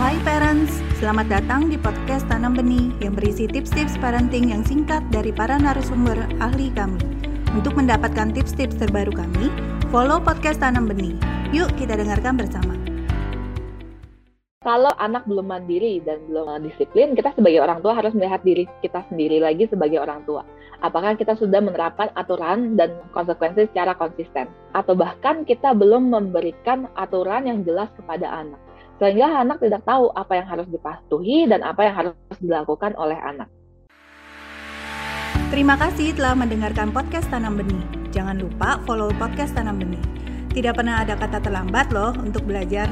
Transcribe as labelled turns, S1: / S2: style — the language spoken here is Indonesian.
S1: Hai parents, selamat datang di podcast Tanam Benih yang berisi tips-tips parenting yang singkat dari para narasumber ahli kami. Untuk mendapatkan tips-tips terbaru kami, follow podcast Tanam Benih. Yuk kita dengarkan bersama.
S2: Kalau anak belum mandiri dan belum disiplin, kita sebagai orang tua harus melihat diri kita sendiri lagi sebagai orang tua. Apakah kita sudah menerapkan aturan dan konsekuensi secara konsisten? Atau bahkan kita belum memberikan aturan yang jelas kepada anak. Sehingga anak tidak tahu apa yang harus dipatuhi dan apa yang harus dilakukan oleh anak.
S1: Terima kasih telah mendengarkan podcast Tanam Benih. Jangan lupa follow podcast Tanam Benih. Tidak pernah ada kata terlambat loh untuk belajar.